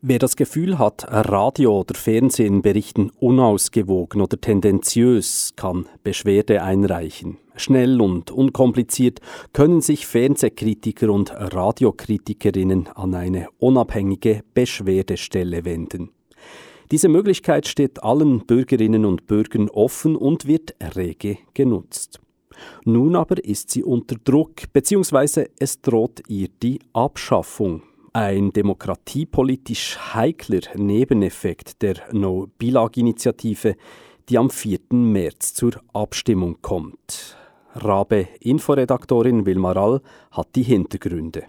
Wer das Gefühl hat, Radio oder Fernsehen berichten unausgewogen oder tendenziös, kann Beschwerde einreichen. Schnell und unkompliziert können sich Fernsehkritiker und Radiokritikerinnen an eine unabhängige Beschwerdestelle wenden. Diese Möglichkeit steht allen Bürgerinnen und Bürgern offen und wird rege genutzt. Nun aber ist sie unter Druck, beziehungsweise es droht ihr die Abschaffung. Ein demokratiepolitisch heikler Nebeneffekt der No-Bilag-Initiative, die am 4. März zur Abstimmung kommt. Rabe Inforedaktorin Wilmar All hat die Hintergründe.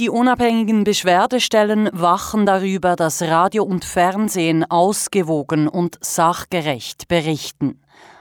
Die unabhängigen Beschwerdestellen wachen darüber, dass Radio und Fernsehen ausgewogen und sachgerecht berichten.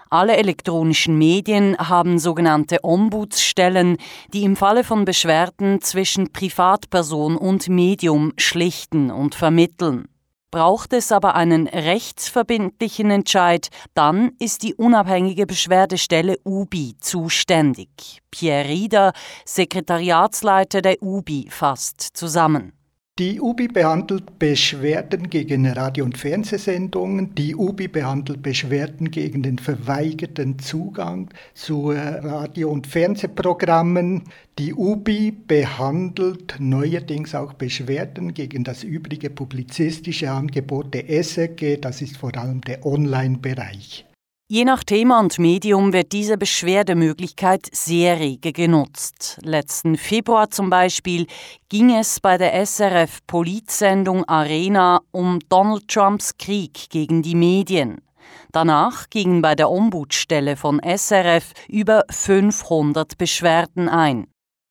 Alle elektronischen Medien haben sogenannte Ombudsstellen, die im Falle von Beschwerden zwischen Privatperson und Medium schlichten und vermitteln. Braucht es aber einen rechtsverbindlichen Entscheid, dann ist die unabhängige Beschwerdestelle UBI zuständig. Pierre Rieder, Sekretariatsleiter der UBI, fasst zusammen. Die UBI behandelt Beschwerden gegen Radio- und Fernsehsendungen. Die UBI behandelt Beschwerden gegen den verweigerten Zugang zu Radio- und Fernsehprogrammen. Die UBI behandelt neuerdings auch Beschwerden gegen das übrige publizistische Angebot der SRG. Das ist vor allem der Online-Bereich. Je nach Thema und Medium wird diese Beschwerdemöglichkeit sehr rege genutzt. Letzten Februar zum Beispiel ging es bei der SRF Politsendung Arena um Donald Trumps Krieg gegen die Medien. Danach gingen bei der Ombudsstelle von SRF über 500 Beschwerden ein.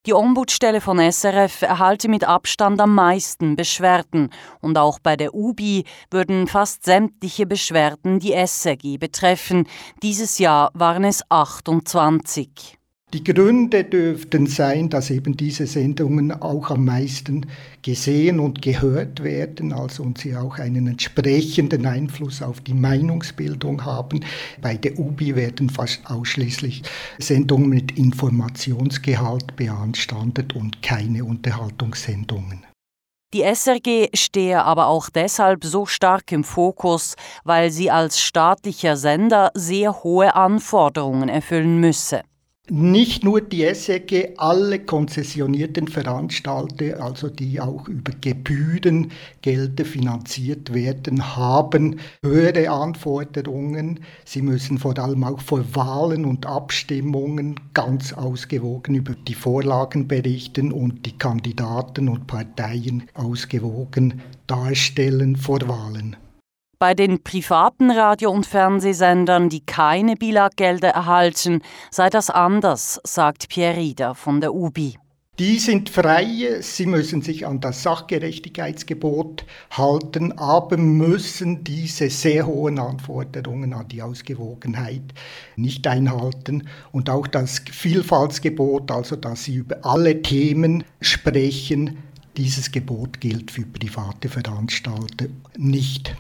Die Ombudsstelle von SRF erhalte mit Abstand am meisten Beschwerden und auch bei der UBI würden fast sämtliche Beschwerden die SRG betreffen. Dieses Jahr waren es 28. Die Gründe dürften sein, dass eben diese Sendungen auch am meisten gesehen und gehört werden, also und sie auch einen entsprechenden Einfluss auf die Meinungsbildung haben. Bei der UBI werden fast ausschließlich Sendungen mit Informationsgehalt beanstandet und keine Unterhaltungssendungen. Die SRG stehe aber auch deshalb so stark im Fokus, weil sie als staatlicher Sender sehr hohe Anforderungen erfüllen müsse. Nicht nur die SEG, alle konzessionierten Veranstalter, also die auch über Gebührengelder finanziert werden, haben höhere Anforderungen. Sie müssen vor allem auch vor Wahlen und Abstimmungen ganz ausgewogen über die Vorlagen berichten und die Kandidaten und Parteien ausgewogen darstellen vor Wahlen. Bei den privaten Radio- und Fernsehsendern, die keine Bilaggelder erhalten, sei das anders, sagt Pierre Rieder von der UBI. Die sind frei, sie müssen sich an das Sachgerechtigkeitsgebot halten, aber müssen diese sehr hohen Anforderungen an die Ausgewogenheit nicht einhalten. Und auch das Vielfaltsgebot, also dass sie über alle Themen sprechen, dieses Gebot gilt für private Veranstalter nicht.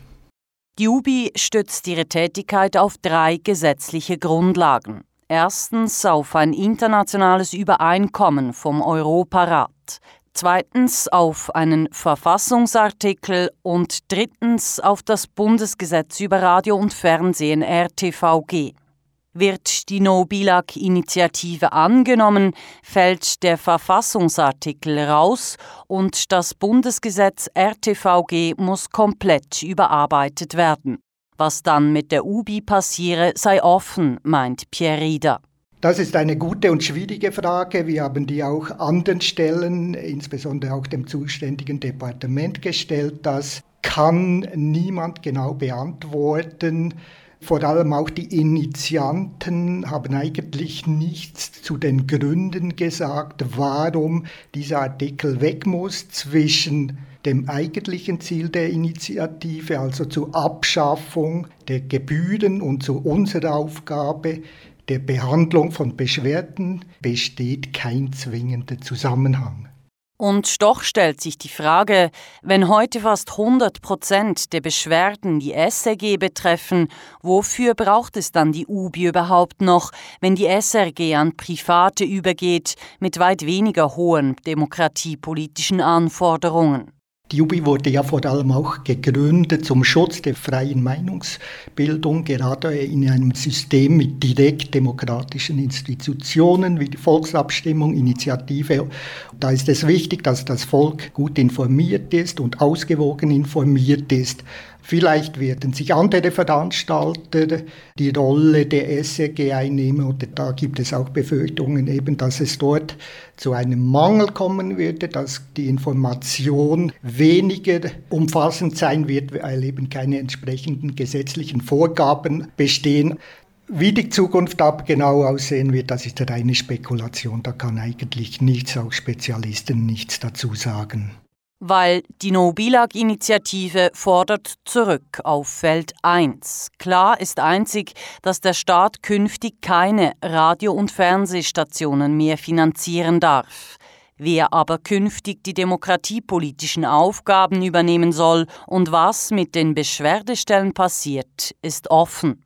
Die UBI stützt ihre Tätigkeit auf drei gesetzliche Grundlagen. Erstens auf ein internationales Übereinkommen vom Europarat, zweitens auf einen Verfassungsartikel und drittens auf das Bundesgesetz über Radio und Fernsehen RTVG. Wird die No-Bilag-Initiative angenommen, fällt der Verfassungsartikel raus und das Bundesgesetz RTVG muss komplett überarbeitet werden. Was dann mit der UBI passiere, sei offen, meint Pierre Rieder. Das ist eine gute und schwierige Frage. Wir haben die auch anderen Stellen, insbesondere auch dem zuständigen Departement gestellt. Das kann niemand genau beantworten. Vor allem auch die Initianten haben eigentlich nichts zu den Gründen gesagt, warum dieser Artikel weg muss zwischen dem eigentlichen Ziel der Initiative, also zur Abschaffung der Gebühren und zu unserer Aufgabe der Behandlung von Beschwerden besteht kein zwingender Zusammenhang. Und doch stellt sich die Frage, wenn heute fast 100 Prozent der Beschwerden die SRG betreffen, wofür braucht es dann die UBI überhaupt noch, wenn die SRG an Private übergeht mit weit weniger hohen demokratiepolitischen Anforderungen? Die UBI wurde ja vor allem auch gegründet zum Schutz der freien Meinungsbildung, gerade in einem System mit direkt demokratischen Institutionen wie die Volksabstimmung, Initiative. Da ist es wichtig, dass das Volk gut informiert ist und ausgewogen informiert ist. Vielleicht werden sich andere Veranstalter die Rolle der SRG einnehmen oder da gibt es auch Befürchtungen eben, dass es dort zu einem Mangel kommen würde, dass die Information weniger umfassend sein wird, weil eben keine entsprechenden gesetzlichen Vorgaben bestehen. Wie die Zukunft ab genau aussehen wird, das ist reine Spekulation. Da kann eigentlich nichts, auch Spezialisten nichts dazu sagen weil die No-Bilag-Initiative fordert zurück auf Feld 1. Klar ist einzig, dass der Staat künftig keine Radio- und Fernsehstationen mehr finanzieren darf. Wer aber künftig die demokratiepolitischen Aufgaben übernehmen soll und was mit den Beschwerdestellen passiert, ist offen.